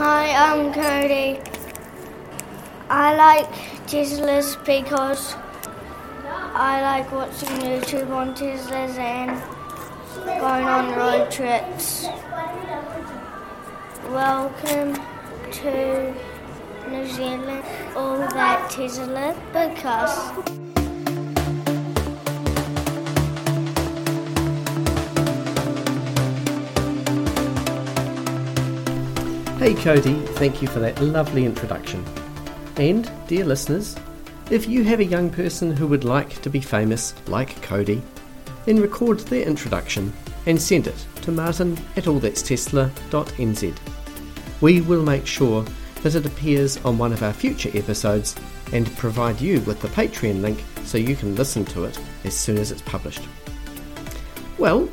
Hi, I'm Cody. I like Teslas because I like watching YouTube on Teslas and going on road trips. Welcome to New Zealand, all that Tesla because. Hey Cody, thank you for that lovely introduction. And, dear listeners, if you have a young person who would like to be famous like Cody, then record their introduction and send it to martin at allthatstesla.nz. We will make sure that it appears on one of our future episodes and provide you with the Patreon link so you can listen to it as soon as it's published. Well,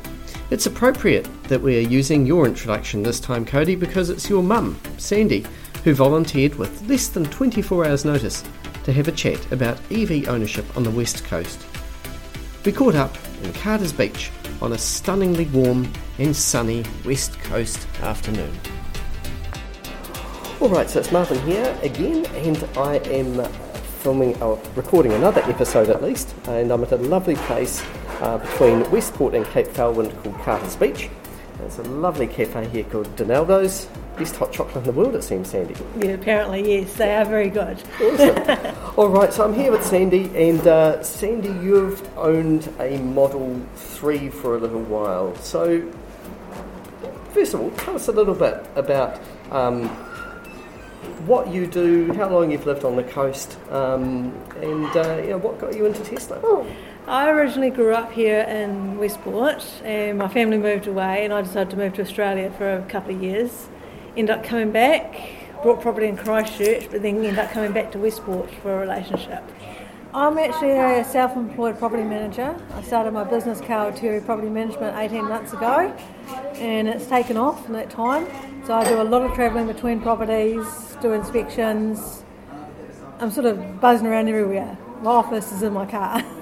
it's appropriate that we are using your introduction this time, Cody, because it's your mum, Sandy, who volunteered with less than 24 hours' notice to have a chat about EV ownership on the west coast. We caught up in Carter's Beach on a stunningly warm and sunny west coast afternoon. Alright, so it's Martin here again, and I am filming, or recording another episode at least, and I'm at a lovely place uh, between Westport and Cape Foulwind called Carter's Beach. There's a lovely cafe here called Donaldo's. Best hot chocolate in the world, it seems, Sandy. Yeah, apparently, yes, they are very good. Awesome. All right, so I'm here with Sandy, and uh, Sandy, you've owned a Model 3 for a little while. So, first of all, tell us a little bit about um, what you do, how long you've lived on the coast, um, and uh, you know, what got you into Tesla. Oh. I originally grew up here in Westport, and my family moved away, and I decided to move to Australia for a couple of years. Ended up coming back, bought property in Christchurch, but then ended up coming back to Westport for a relationship. I'm actually a self-employed property manager. I started my business, Kawatiri Property Management, 18 months ago, and it's taken off in that time. So I do a lot of travelling between properties, do inspections. I'm sort of buzzing around everywhere. My office is in my car.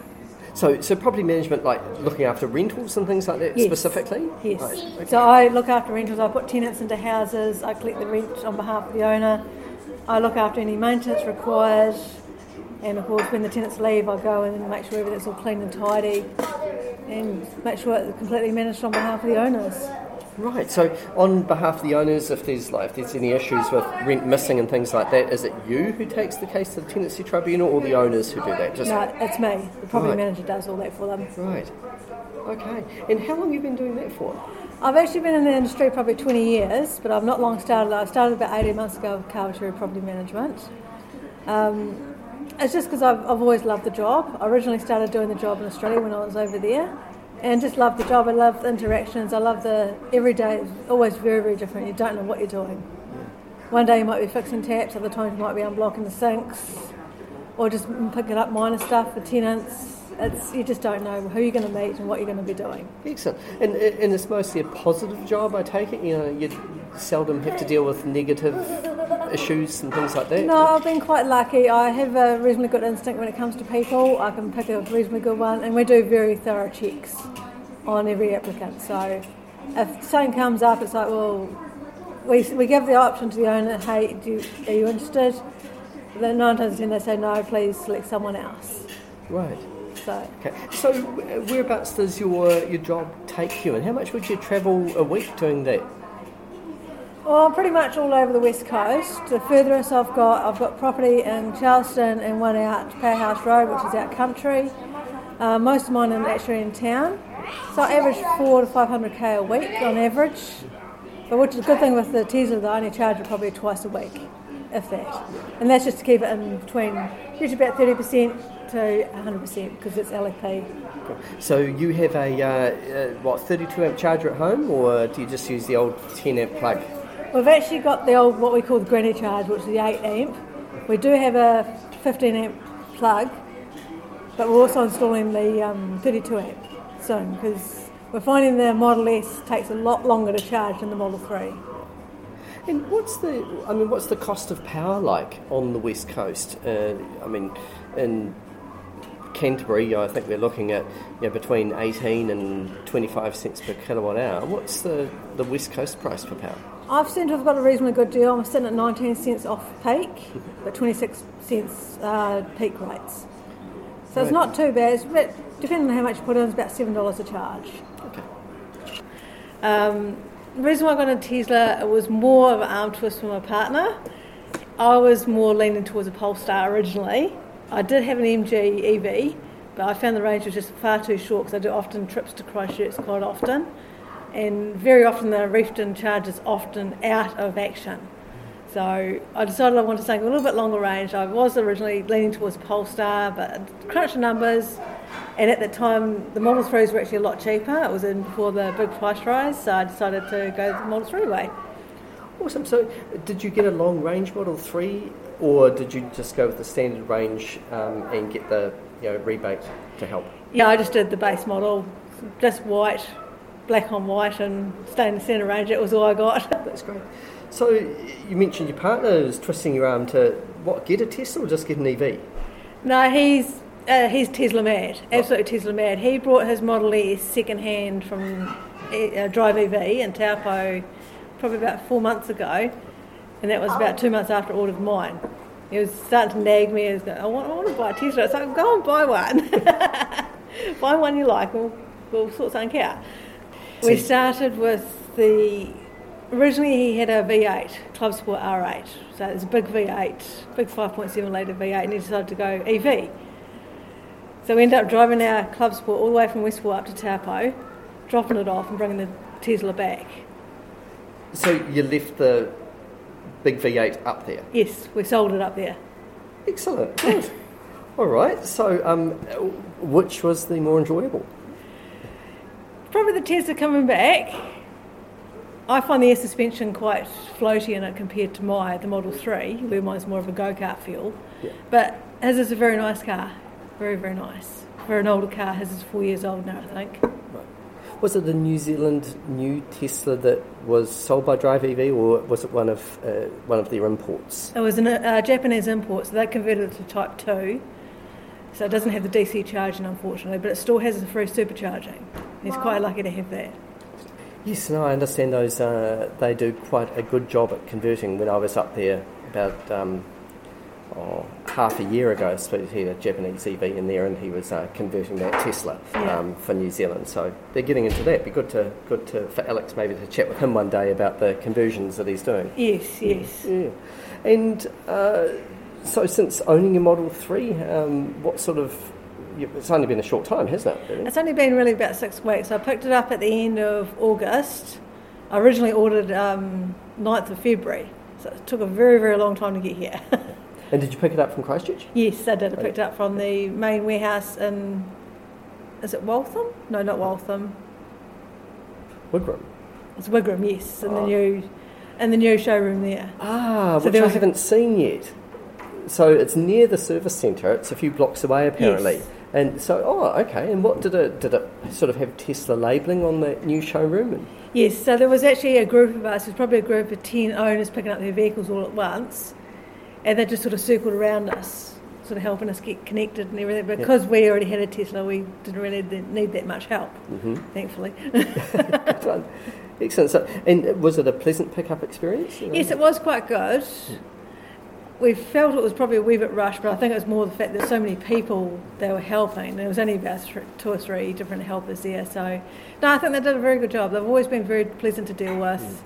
So, so property management, like looking after rentals and things like that Yes. specifically? Yes. Right, okay. So I look after rentals. I put tenants into houses. I collect the rent on behalf of the owner. I look after any maintenance required. And of course, when the tenants leave, I go in and make sure everything's all clean and tidy, and make sure it's completely managed on behalf of the owners. Right. So, on behalf of the owners, if there's like if there's any issues with rent missing and things like that, is it you who takes the case to the tenancy tribunal, or the owners who do that? Just No, it's me. The property Right. manager does all that for them. right. Okay. And how long have you been doing that for? I've actually been in the industry probably 20 years, but I've not long started. I started about 18 months ago with Kawatiri Property Management. Um, it's just because I've, I've always loved the job. I originally started doing the job in Australia when I was over there, and just love the job. I love the interactions. I love the every day. It's always very, very different. You don't know what you're doing. One day you might be fixing taps, other times you might be unblocking the sinks, or just picking up minor stuff for tenants. It's you just don't know who you're going to meet and what you're going to be doing. Excellent. And, uh, and it's mostly a positive job, I take it. You know, you seldom have to deal with negative issues and things like that. No, I've been quite lucky. I have a reasonably good instinct when it comes to people. I can pick a reasonably good one, and we do very thorough checks on every applicant. So if something comes up, it's like, well, we, we give the option to the owner, hey, do you, are you interested? Then nine times out of ten they say no, please select someone else. Right. So Okay. So, whereabouts does your your job take you, and how much would you travel a week doing that? Well, pretty much all over the west coast. The furthest I've got, I've got property in Charleston and one out Powerhouse Road, which is out country. Uh, most of mine are actually in town. So I average four to five hundred k a week on average. But which is a good thing with the Tesla, that I only charge it probably twice a week, if that. And that's just to keep it in between, usually about thirty percent to hundred percent because it's LFP. So you have a uh, uh, what 32 amp charger at home, or do you just use the old 10 amp plug? We've actually got the old what we call the granny charge, which is the 8 amp. We do have a 15 amp plug, but we're also installing the um, 32 amp soon because we're finding the Model S takes a lot longer to charge than the Model 3. And what's the I mean, what's the cost of power like on the west coast? Uh, I mean, in Canterbury, I think we're looking at you know, between 18 and 25 cents per kilowatt hour. What's the, the west coast price for power? I've seen I've got a reasonably good deal. I'm sitting at 19 cents off peak, but 26 cents uh, peak rates. So it's not too bad. It's depending on how much you put in, it's about $7 a charge. Okay. Um, the reason why I got a Tesla it was more of an arm twist from my partner. I was more leaning towards a Polestar originally. I did have an MG EV, but I found the range was just far too short because I do often trips to Christchurch quite often, and very often the Reefton charge is often out of action. So I decided I wanted something a little bit longer range. I was originally leaning towards Polestar, but crunched the numbers, and at the time the Model 3s were actually a lot cheaper. It was in before the big price rise, so I decided to go the Model 3 way. Awesome. So, did you get a long range Model 3 or did you just go with the standard range um, and get the you know, rebate to help? Yeah, I just did the base model, just white, black on white, and stay in the centre range. It was all I got. That's great. So, you mentioned your partner is twisting your arm to what, get a Tesla or just get an E EV? No, he's uh, he's Tesla mad, absolutely Tesla mad. He brought his Model S second hand from uh, Drive EV in Taupo probably about four months ago, and that was about two months after I ordered mine. He was starting to nag me. He was going, I want, I want to buy a Tesla. It's like, go and buy one. buy one you like. We'll, we'll sort something out. We started with the. Originally, he had a V8 Club Sport R8, so it's a big V8, big 5.7 litre V8, and he decided to go EV. So we ended up driving our Club Sport all the way from Westport up to Taupo, dropping it off and bringing the Tesla back. So, you left the big V8 up there? Yes, we sold it up there. Excellent. Good. All right. So, um, which was the more enjoyable? Probably the Tesla coming back. I find the air suspension quite floaty in it compared to my the Model 3, where mine's more of a go kart feel. Yeah. But his is a very nice car. Very, very nice. For an older car, his is four years old now, I think. Was it the New Zealand new Tesla that was sold by Drive EV, or was it one of uh, one of their imports? It was a uh, Japanese import, so they converted it to Type 2. So it doesn't have the DC charging, unfortunately, but it still has the free supercharging. He's quite lucky to have that. Yes, no, I understand those. Uh, they do quite a good job at converting. When I was up there about um, oh, half a year ago, I he had a Japanese EV in there, and he was uh, converting that Tesla Yeah. um, for New Zealand. So they're getting into that. Be good to good to for Alex maybe to chat with him one day about the conversions that he's doing. Yes, yes. Yeah, and uh, so since owning a Model Three, um, what sort of it's only been a short time, hasn't it? Really? It's only been really about six weeks. I picked it up at the end of August. I originally ordered um, 9th of February, so it took a very, very long time to get here. And did you pick it up from Christchurch? yes, I did. I picked it up from the main warehouse in, is it Waltham? No, not Waltham. Wigram. It's Wigram, yes, in the Oh. new, in the new showroom there. Ah, So which I haven't seen yet. So it's near the service centre. It's a few blocks away, apparently. Yes. And so, oh, okay. And what did it did it sort of have Tesla labelling on the new showroom? And Yes, so there was actually a group of us, it was probably a group of 10 owners picking up their vehicles all at once, and they just sort of circled around us, sort of helping us get connected and everything. Because we already had a Tesla, we didn't really need that much help, Mhm. thankfully. Excellent. So, and was it a pleasant pickup experience? yes, it was quite good. We felt it was probably a wee bit rushed, but I think it was more the fact that so many people they were helping. There was only about two or three different helpers there. So, no, I think they did a very good job. They've always been very pleasant to deal with.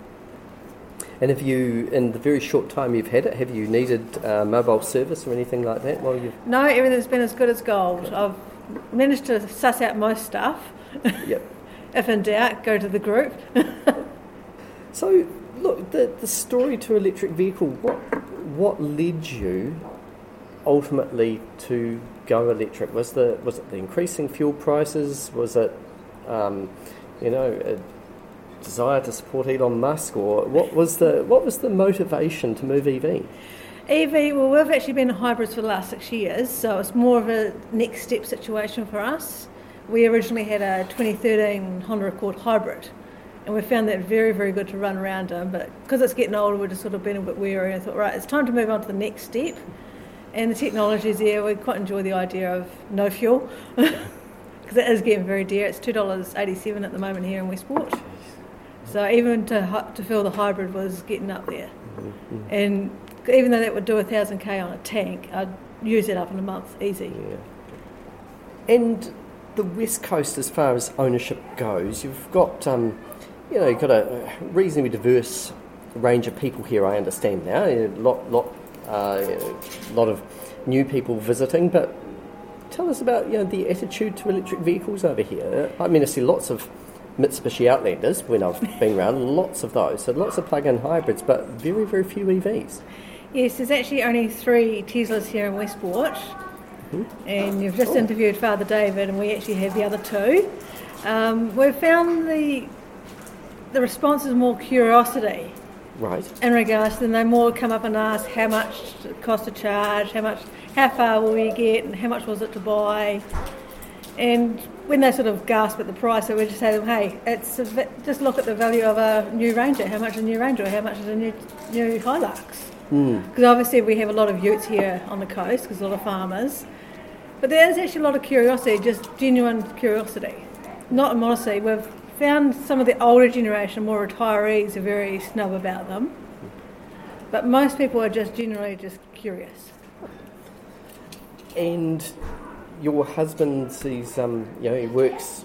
And have you, in the very short time you've had it, have you needed uh, mobile service or anything like that while you've? No, everything's been as good as gold. I've managed to suss out most stuff. Yep. If in doubt, go to the group. So, look, the, the story to electric vehicle, what, what led you ultimately to go electric? Was, the, was it the increasing fuel prices? Was it, um, you know, desire to support Elon Musk? Or what was the, what was the motivation to move EV? EV, well, we've actually been hybrids for the last six years, so it's more of a next step situation for us. We originally had a 2013 Honda Accord hybrid, and we found that very, very good to run around in. But because it's getting older, we're just sort of been a bit weary I thought, right, it's time to move on to the next step. And the technology's there. We quite enjoy the idea of no fuel because it is getting very dear. It's two dollars eighty-seven at the moment here in Westport. So even to to fill the hybrid was getting up there, and even though that would do a thousand k on a tank, I'd use it up in a month easy. Yeah. And the West Coast, as far as ownership goes, you've got, um, you know, you've got a reasonably diverse range of people here. I understand now, a lot, lot, uh, a lot of new people visiting. But tell us about you know the attitude to electric vehicles over here. I mean, I see lots of Mitsubishi Outlanders when I've been around, lots of those. So lots of plug-in hybrids, but very, very few EVs. Yes, there's actually only three Teslas here in Westport, and you've just interviewed Father David, and we actually have the other two. Um, we've found the the response is more curiosity Right. in regards to them. They more come up and ask how much cost to charge, how much, how far will we get, and how much was it to buy. And when they sort of gasp at the price, so we just say to them, hey, it's a, vi- just look at the value of a new Ranger. How much is a new Ranger? How much is a new new Hilux? Hmm. Because obviously we have a lot of utes here on the coast, because a lot of farmers. But there is actually a lot of curiosity, just genuine curiosity, not modesty. We've found some of the older generation, more retirees, are very snub about them. But most people are just generally just curious. And your husband, he's, um, you know, he works.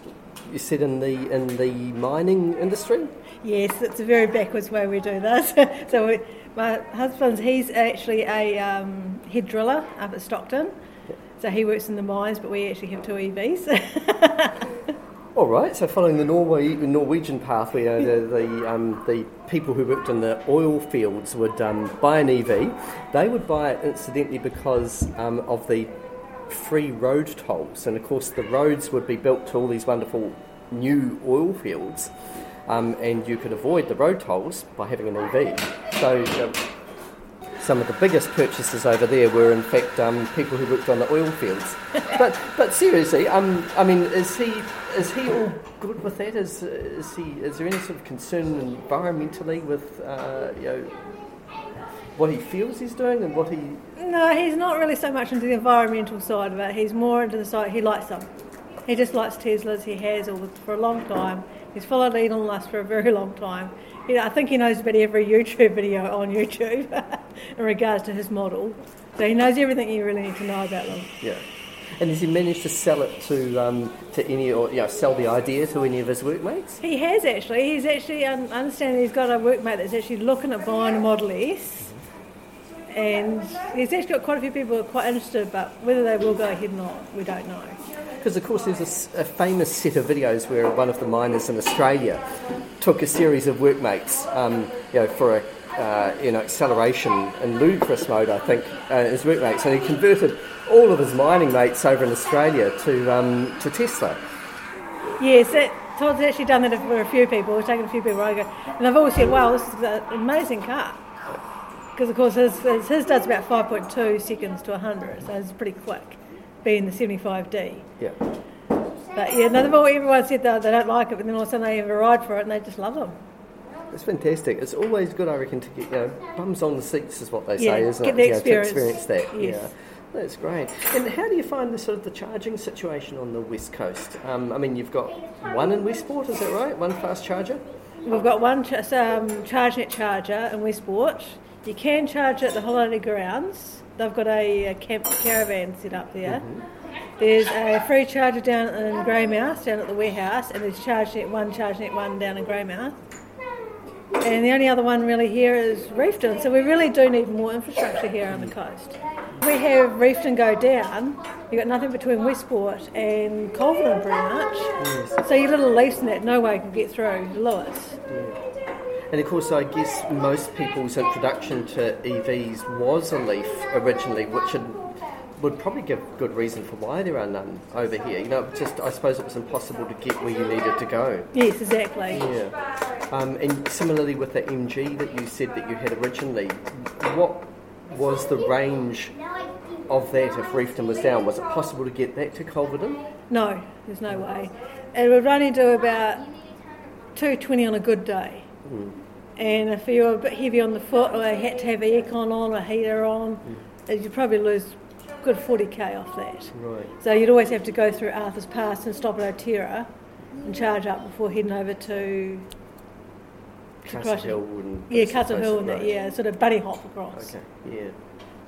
You said in the in the mining industry. Yes, it's a very backwards way we do this. so we, my husband's, he's actually a um, head driller up at Stockton. So he works in the mines, but we actually have two EVs. All right. So following the Norway Norwegian pathway, uh, the the, um, the people who worked in the oil fields would um, buy an EV. They would buy it incidentally because um, of the free road tolls, and of course the roads would be built to all these wonderful new oil fields, um, and you could avoid the road tolls by having an EV. So. Um, some of the biggest purchases over there were, in fact, um, people who worked on the oil fields. but, but seriously, um, I mean, is he is he all good with that? Is is he is there any sort of concern environmentally with uh, you know what he feels he's doing and what he? no, he's not really so much into the environmental side of it. He's more into the side, he likes them. He just likes Teslas, he has all for a long time. He's followed Elon Musk for a very long time. You know, I think he knows about every YouTube video on YouTube in regards to his model. So he knows everything you really need to know about them. Yeah. And has he managed to sell it to um, to any or you know sell the idea to any of his workmates? He has actually. He's actually, um, I understand he's got a workmate that's actually looking at buying a Model S. And he's actually got quite a few people who are quite interested, but whether they will go ahead or not, we don't know. Because, of course, there's a famous set of videos where one of the miners in Australia took a series of workmates, um, you know, for a uh, you know acceleration in ludicrous mode, I think, uh, his workmates, and he converted all of his mining mates over in Australia to um, to Tesla. Yes, that, Todd's actually done that for a few people. We've taken a few people over, and they've all said, wow, this is an amazing car. Because, of course, his, his, his does about 5.2 seconds to 100, so it's pretty quick, being the 75D. Yeah. But yeah, no, they've everyone said they, they don't like it, but then all of a sudden they have a ride for it and they just love them. It's fantastic. It's always good, I reckon, to get you know, bums on the seats, is what they Yeah, say, isn't get it? the You know, experience. To experience that. Yes. Yeah. That's great. And how do you find the sort of the charging situation on the west coast? Um, I mean, you've got one in Westport, is that right? One fast charger. We've got one ch- um, ChargeNet charger in Westport. You can charge at the holiday grounds. They've got a, a camp caravan set up there. Mm-hmm. There's a free charger down in Greymouth, down at the warehouse, and there's ChargeNet one, ChargeNet one down in Greymouth. And the only other one really here is Reefton, so we really do need more infrastructure here on the coast. We have Reefton go down, you've got nothing between Westport and Culverden pretty much. So your little leafs and that, no way can get through Lewis. And of course, I guess most people's introduction to EVs was a Leaf originally, which had, would probably give good reason for why there are none over here. You know, just I suppose it was impossible to get where you needed to go. Yes, exactly. Yeah. Um, and similarly with the MG that you said that you had originally, what was the range of that if Reefton was down? Was it possible to get that to Culverden? No, there's no way. And it would only do about 220 on a good day. And if you were a bit heavy on the foot or you had to have aircon on or heater on, you'd probably lose a good 40k off that. Right. So you'd always have to go through Arthur's Pass and stop at Otira and charge up before heading over to to. Hill and Yeah, Castle Hill and that, yeah, sort of bunny hop across. Okay, yeah.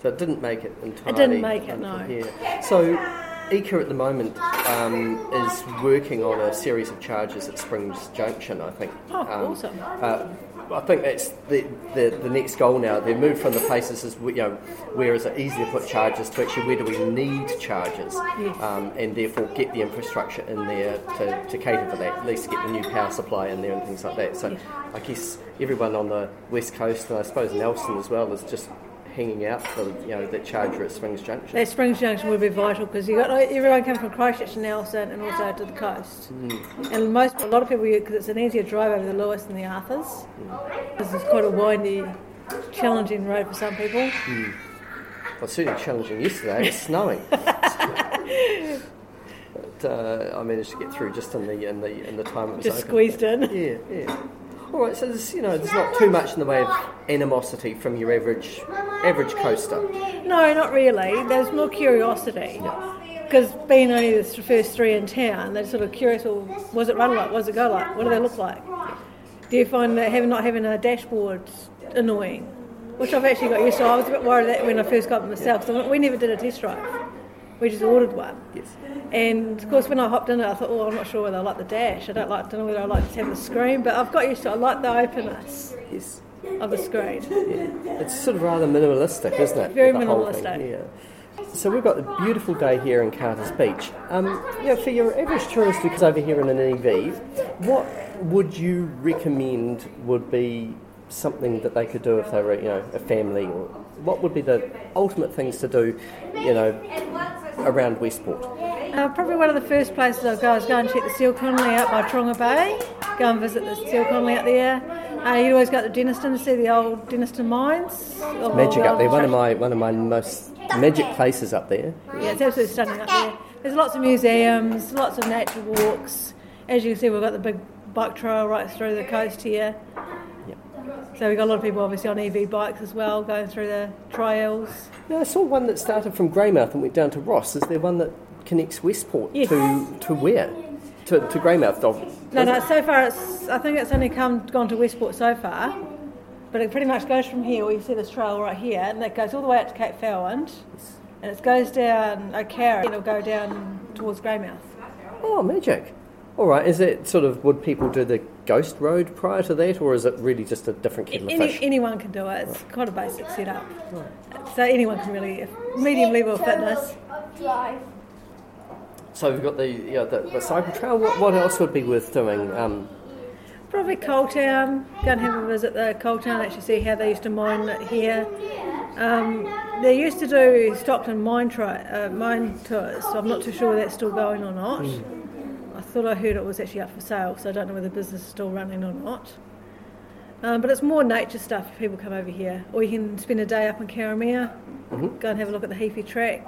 So it didn't make it entirely. It didn't make it, no. Yeah. So EECA at the moment um, is working on a series of charges at Springs Junction, I think. Oh, Um, awesome. Uh, I think that's the, the the next goal now. They've moved from the places as you know, where is it easy to put charges to actually where do we need charges, Yes. um, and therefore get the infrastructure in there to, to cater for that. At least get the new power supply in there and things like that. So Yeah. I guess everyone on the west coast and I suppose Nelson as well is just hanging out for you know that charger at Springs Junction. That Springs Junction would be vital because you got everyone coming from Christchurch and Nelson and also to the coast. Mm. And most, a lot of people because it's an easier drive over the Lewis and the Arthurs. Mm. This is quite a windy, challenging road for some people. Well, it's certainly challenging yesterday. It's snowing. but uh, I managed to get through just in the in the in the time it was Just open. squeezed in. Yeah, yeah. All right, so there's you know there's not too much in the way of animosity from your average average coaster. No, not really. There's more curiosity. Because being only the first three in town, they're sort of curious, well, what's it run like? What's it go like? What do they look like? Do you find that having not having a dashboard annoying? Which I've actually got used to. I was a bit worried that when I first got them myself. So we never did a test drive. We just ordered one. Yes. And of course, when I hopped in it, I thought, oh, I'm not sure whether I like the dash. I don't like, don't know whether I like to have the screen, but I've got used to it. I like the openness Yes. of the screen. Yeah. It's sort of rather minimalistic, isn't it? Very the whole thing? minimalistic. Yeah. So we've got a beautiful day here in Carter's Beach. Um, yeah, for your average tourist who's over here in an EV, what would you recommend would be something that they could do if they were, you know, a family, or what would be the ultimate things to do, you know, around Westport? Uh, probably one of the first places I'll go is go and check the Seal Connolly out by Tauranga Bay. Go and visit the Seal Connolly out there. Uh, you always go to Denniston to see the old Denniston mines. Magic up there, one of my one of my most magic places up there. Yeah, it's absolutely stunning up there. There's lots of museums, lots of nature walks. As you can see, we've got the big bike trail right through the coast here. So we've got a lot of people obviously on EV bikes as well, going through the trails. Now, I saw one that started from Greymouth and went down to Ross. Is there one that connects Westport Yes. to to where? To, to Greymouth. No, no. it? So far, it's I think it's only come gone to Westport so far, but it pretty much goes from here. Where you see this trail right here, and that goes all the way out to Cape Foulwind, and it goes down O'Carroll, and it'll go down towards Greymouth. Oh, magic. All right. Is it sort of would people do the Ghost Road prior to that, or is it really just a different kettle of Any, fish? anyone can do it. It's quite a basic setup, so anyone can really medium level of fitness. So we've got the you know, the, the cycle trail. What, what else would be worth doing? Um, Probably Coaltown. Go and have a visit the Coaltown. Actually, see how they used to mine it here. Um, they used to do Stockton mine tri- uh, mine tours. So I'm not too sure that's still going or not. I thought I heard it was actually up for sale, so I don't know whether the business is still running or not. Um, but it's more nature stuff if people come over here. Or you can spend a day up in Karamea, go and have a look at the Heaphy tracks.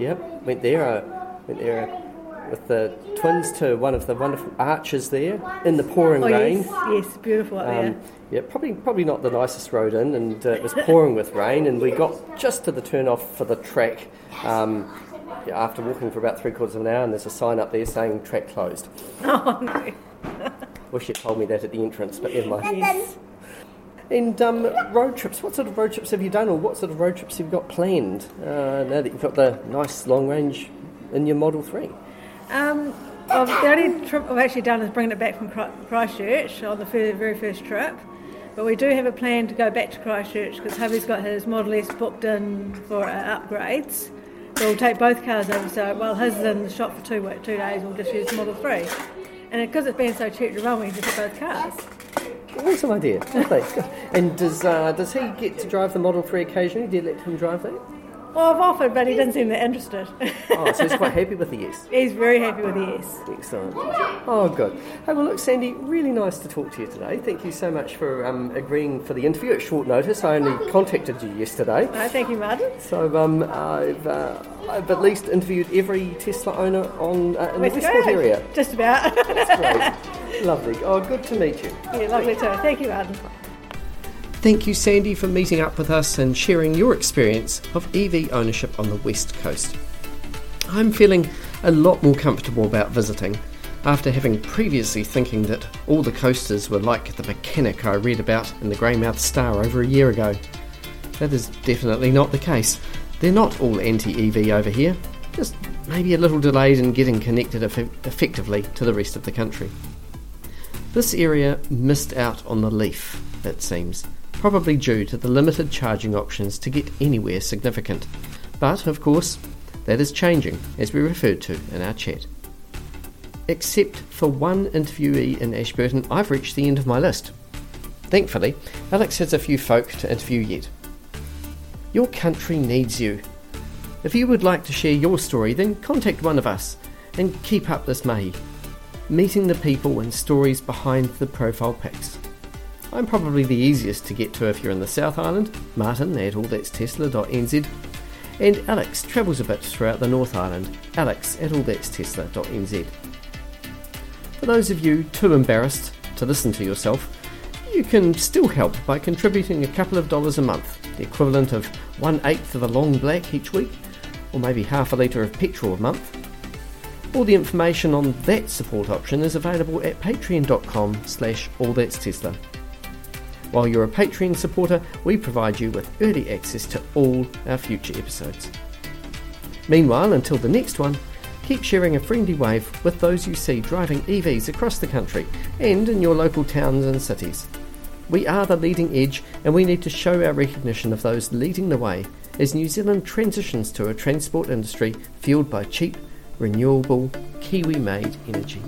yep. Went there. Uh, went there uh, with the twins to one of the wonderful arches there in the pouring Oh, rain. yes, yes, beautiful up there. Um, yeah, probably probably not the nicest road in, and uh, it was pouring with rain, and we got just to the turn off for the track um, yeah, after walking for about three quarters of an hour, and there's a sign up there saying track closed. Oh, no. Wish you told me that at the entrance, but never mind. Yes. And um, road trips, what sort of road trips have you done, or what sort of road trips have you got planned uh, now that you've got the nice long range in your Model 3? Um, I've, the only trip I've actually done is bringing it back from Christchurch on the fir- very first trip. But we do have a plan to go back to Christchurch because hubby's got his Model S booked in for uh, upgrades. We'll take both cars over. So while his is in the shop for two, two days, we'll just use Model 3. And because it's been so cheap to run, we can just get both cars. Awesome idea. And does uh, does he get to drive the Model 3 occasionally? Do you let him drive that? Well, I've offered, but he doesn't seem that interested. Oh, so he's quite happy with the yes. He's very happy with the S. Excellent. Oh, good. Hey, well, look, Sandy, really nice to talk to you today. Thank you so much for um, agreeing for the interview at short notice. I only contacted you yesterday. No, thank you, Martin. So um, I've, uh, I've at least interviewed every Tesla owner on uh, in West the Westport area. Just about. Great. Lovely. Oh, good to meet you. yeah, lovely too. Thank you, Martin. Thank you, Sandy, for meeting up with us and sharing your experience of EV ownership on the West Coast. I'm feeling a lot more comfortable about visiting. after having previously thinking that all the coasters were like the mechanic I read about in the Greymouth Star over a year ago. That is definitely not the case. They're not all anti EV over here, just maybe a little delayed in getting connected eff- effectively to the rest of the country. This area missed out on the leaf, it seems, probably due to the limited charging options to get anywhere significant. But, of course, that is changing, as we referred to in our chat. Except for one interviewee in Ashburton, I've reached the end of my list. Thankfully, Alex has a few folk to interview yet. Your country needs you. If you would like to share your story, then contact one of us and keep up this mahi, meeting the people and stories behind the profile pics. I'm probably the easiest to get to if you're in the South Island, Martin at allthat'stesla.nz, and Alex travels a bit throughout the North Island, alex at allthat'stesla.nz. For those of you too embarrassed to listen to yourself, you can still help by contributing a couple of dollars a month, the equivalent of one eighth of a long black each week, or maybe half a litre of petrol a month. All the information on that support option is available at patreon.com slash allthat'stesla. While you're a Patreon supporter, we provide you with early access to all our future episodes. Meanwhile, until the next one, keep sharing a friendly wave with those you see driving EVs across the country and in your local towns and cities. We are the leading edge and we need to show our recognition of those leading the way as New Zealand transitions to a transport industry fueled by cheap, renewable, Kiwi made energy.